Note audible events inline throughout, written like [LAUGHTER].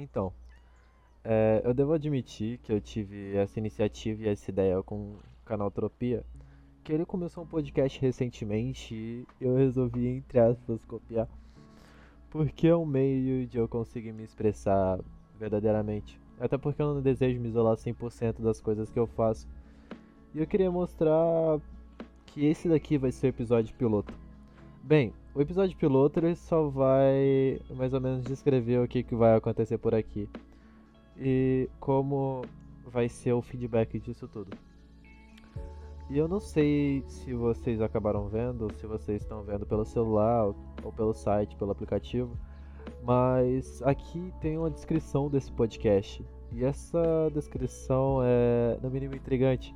Então, é, eu devo admitir que eu tive essa iniciativa e essa ideia com o canal Tropia, que ele começou um podcast recentemente e eu resolvi, entre aspas, copiar, porque é um meio de eu conseguir me expressar verdadeiramente. Até porque eu não desejo me isolar 100% das coisas que eu faço. E eu queria mostrar que esse daqui vai ser o episódio piloto. Bem, o episódio piloto ele só vai mais ou menos descrever o que, que vai acontecer por aqui e como vai ser o feedback disso tudo. E eu não sei se vocês acabaram vendo, se vocês estão vendo pelo celular ou pelo site, pelo aplicativo, mas aqui tem uma descrição desse podcast. E essa descrição é no mínimo intrigante,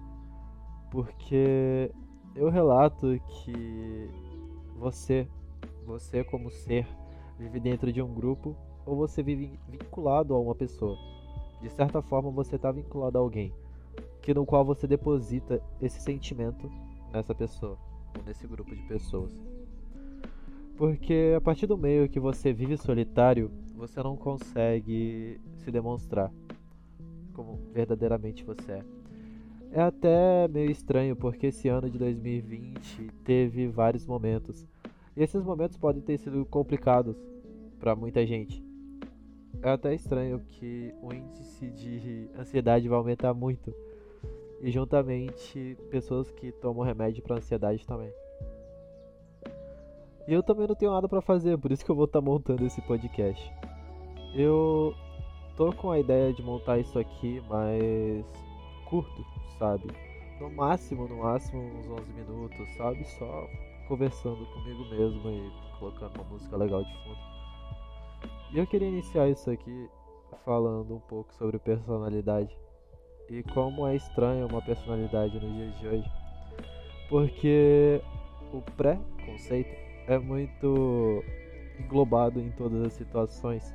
porque eu relato que você, você como ser, vive dentro de um grupo ou você vive vinculado a uma pessoa. De certa forma, você está vinculado a alguém, que no qual você deposita esse sentimento nessa pessoa, ou nesse grupo de pessoas. Porque a partir do meio que você vive solitário, você não consegue se demonstrar como verdadeiramente você é. É até meio estranho porque esse ano de 2020 teve vários momentos. Esses momentos podem ter sido complicados para muita gente é até estranho que o índice de ansiedade vai aumentar muito. E juntamente pessoas que tomam remédio para ansiedade também. E eu também não tenho nada para fazer, por isso que eu vou estar tá montando esse podcast. Eu tô com a ideia de montar isso aqui, mas curto, sabe? No máximo, no máximo uns 11 minutos, sabe? Só conversando comigo mesmo e colocando uma música legal de fundo. E eu queria iniciar isso aqui falando um pouco sobre personalidade e como é estranha uma personalidade nos dias de hoje, porque o pré-conceito é muito englobado em todas as situações,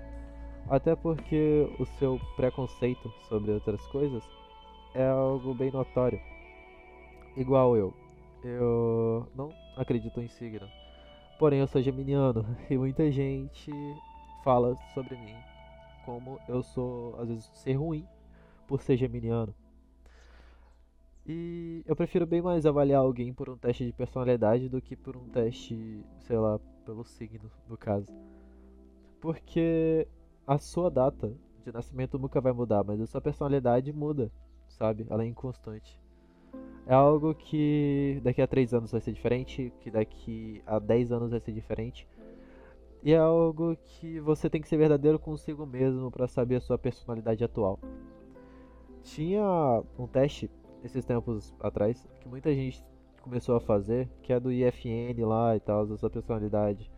até porque o seu preconceito sobre outras coisas é algo bem notório. Igual eu, eu não acredito em signo, porém eu sou geminiano [LAUGHS] e muita gente fala sobre mim como eu sou, às vezes, ser ruim por ser geminiano. E eu prefiro bem mais avaliar alguém por um teste de personalidade do que por um teste, sei lá, pelo signo, no caso. Porque a sua data de nascimento nunca vai mudar, mas a sua personalidade muda, sabe? Ela é inconstante. É algo que daqui a 3 anos vai ser diferente, que daqui a 10 anos vai ser diferente, e é algo que você tem que ser verdadeiro consigo mesmo para saber a sua personalidade atual. Tinha um teste esses tempos atrás que muita gente começou a fazer, que é do IFN lá e tal, da sua personalidade.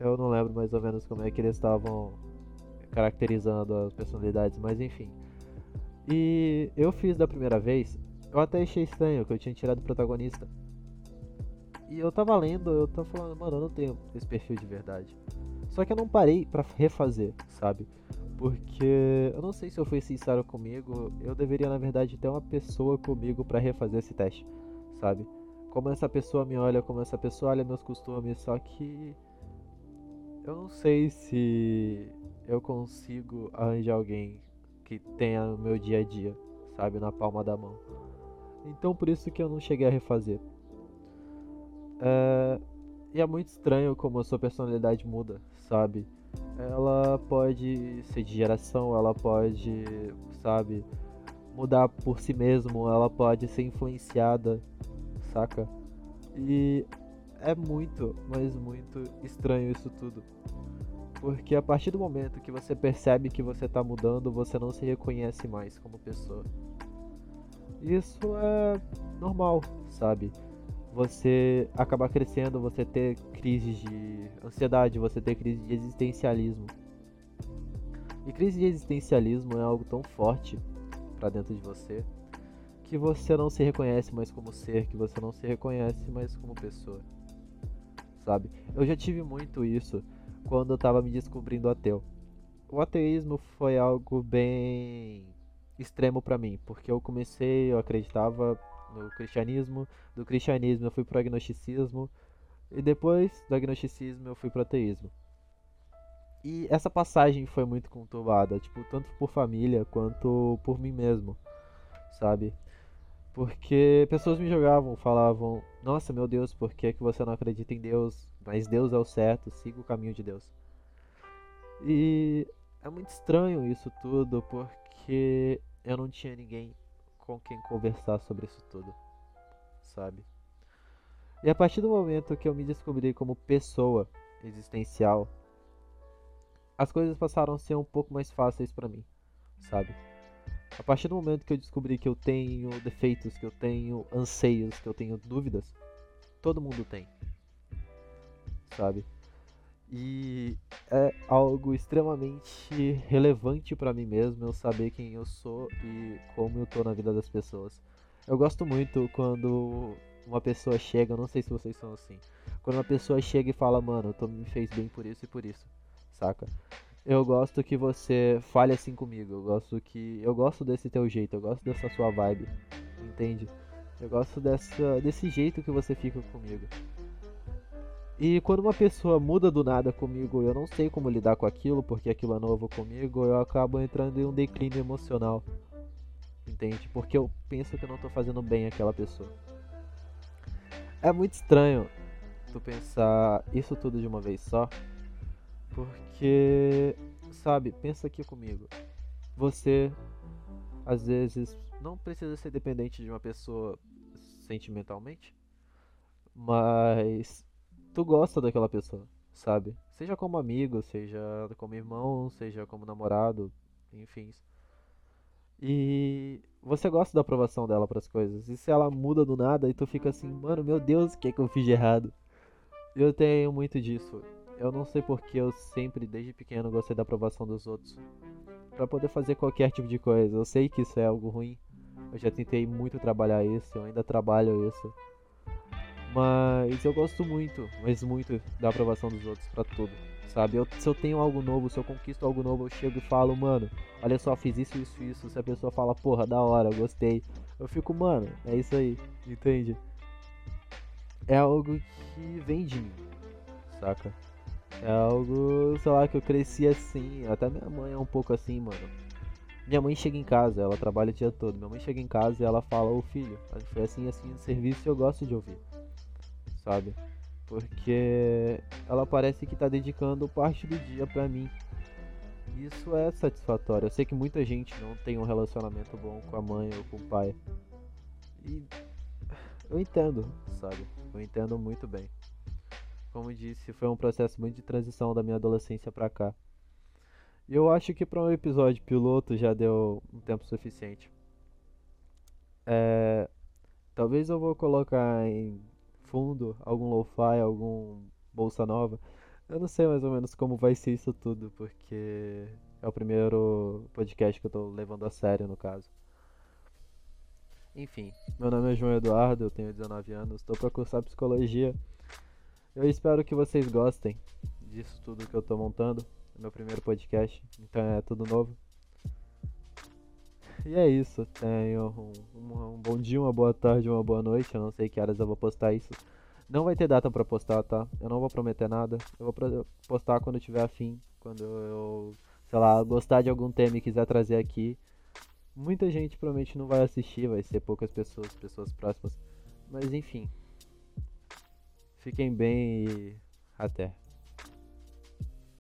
Eu não lembro mais ou menos como é que eles estavam caracterizando as personalidades, mas enfim. E eu fiz da primeira vez, eu até achei estranho que eu tinha tirado o protagonista e eu tava lendo, eu tava falando, mano, eu não tenho esse perfil de verdade. Só que eu não parei para refazer, sabe? Porque eu não sei se eu fui sincero comigo, eu deveria na verdade ter uma pessoa comigo para refazer esse teste, sabe? Como essa pessoa me olha, como essa pessoa olha meus costumes, só que eu não sei se eu consigo arranjar alguém que tenha o meu dia a dia, sabe, na palma da mão. Então por isso que eu não cheguei a refazer. É, e é muito estranho como a sua personalidade muda, sabe? Ela pode ser de geração, ela pode, sabe, mudar por si mesmo, ela pode ser influenciada, saca? E é muito, mas muito estranho isso tudo. Porque a partir do momento que você percebe que você tá mudando, você não se reconhece mais como pessoa. Isso é normal, sabe? você acabar crescendo, você ter crises de ansiedade, você ter crise de existencialismo. E crise de existencialismo é algo tão forte para dentro de você que você não se reconhece mais como ser, que você não se reconhece mais como pessoa. Sabe? Eu já tive muito isso quando eu tava me descobrindo ateu. O ateísmo foi algo bem extremo para mim, porque eu comecei, eu acreditava no cristianismo, do cristianismo eu fui pro agnosticismo e depois do agnosticismo eu fui pro ateísmo. E essa passagem foi muito conturbada, tipo, tanto por família quanto por mim mesmo, sabe? Porque pessoas me jogavam, falavam: Nossa, meu Deus, por que, que você não acredita em Deus? Mas Deus é o certo, siga o caminho de Deus. E é muito estranho isso tudo, porque eu não tinha ninguém com quem conversar sobre isso tudo, sabe? E a partir do momento que eu me descobri como pessoa existencial, as coisas passaram a ser um pouco mais fáceis para mim, sabe? A partir do momento que eu descobri que eu tenho defeitos, que eu tenho anseios, que eu tenho dúvidas, todo mundo tem, sabe? E é algo extremamente relevante para mim mesmo eu saber quem eu sou e como eu tô na vida das pessoas. Eu gosto muito quando uma pessoa chega, não sei se vocês são assim, quando uma pessoa chega e fala, mano, tu me fez bem por isso e por isso saca? Eu gosto que você fale assim comigo. Eu gosto que. Eu gosto desse teu jeito, eu gosto dessa sua vibe. Entende? Eu gosto dessa, desse jeito que você fica comigo. E quando uma pessoa muda do nada comigo, eu não sei como lidar com aquilo, porque aquilo é novo comigo, eu acabo entrando em um declínio emocional. Entende? Porque eu penso que eu não tô fazendo bem aquela pessoa. É muito estranho tu pensar isso tudo de uma vez só. Porque, sabe, pensa aqui comigo. Você, às vezes, não precisa ser dependente de uma pessoa sentimentalmente, mas tu gosta daquela pessoa, sabe? Seja como amigo, seja como irmão, seja como namorado, enfim. E você gosta da aprovação dela para as coisas. E se ela muda do nada e tu fica assim, mano, meu Deus, o que é que eu fiz de errado? Eu tenho muito disso. Eu não sei porque eu sempre, desde pequeno, gostei da aprovação dos outros. para poder fazer qualquer tipo de coisa. Eu sei que isso é algo ruim. Eu já tentei muito trabalhar isso, eu ainda trabalho isso. Mas eu gosto muito, mas muito da aprovação dos outros para tudo. Sabe? Eu, se eu tenho algo novo, se eu conquisto algo novo, eu chego e falo, mano, olha só, fiz isso, isso, isso. Se a pessoa fala, porra, da hora, gostei. Eu fico, mano, é isso aí, entende? É algo que vem de mim, saca? É algo, sei lá, que eu cresci assim. Até minha mãe é um pouco assim, mano. Minha mãe chega em casa, ela trabalha o dia todo. Minha mãe chega em casa e ela fala: Ô filho, foi assim, assim no serviço eu gosto de ouvir. Sabe? Porque ela parece que tá dedicando parte do dia pra mim. Isso é satisfatório. Eu sei que muita gente não tem um relacionamento bom com a mãe ou com o pai. E eu entendo, sabe? Eu entendo muito bem. Como disse, foi um processo muito de transição da minha adolescência para cá. E eu acho que para um episódio piloto já deu um tempo suficiente. É, talvez eu vou colocar em fundo algum lo-fi, algum bolsa nova. Eu não sei mais ou menos como vai ser isso tudo, porque é o primeiro podcast que eu tô levando a sério no caso. Enfim, meu nome é João Eduardo, eu tenho 19 anos, estou para cursar psicologia. Eu espero que vocês gostem disso tudo que eu tô montando. É meu primeiro podcast, então é tudo novo. E é isso. Tenho um, um, um, bom dia, uma boa tarde, uma boa noite. Eu não sei que horas eu vou postar isso. Não vai ter data para postar, tá? Eu não vou prometer nada. Eu vou postar quando eu tiver afim. Quando eu, sei lá, gostar de algum tema e quiser trazer aqui. Muita gente provavelmente não vai assistir, vai ser poucas pessoas, pessoas próximas. Mas enfim. Fiquem bem e até.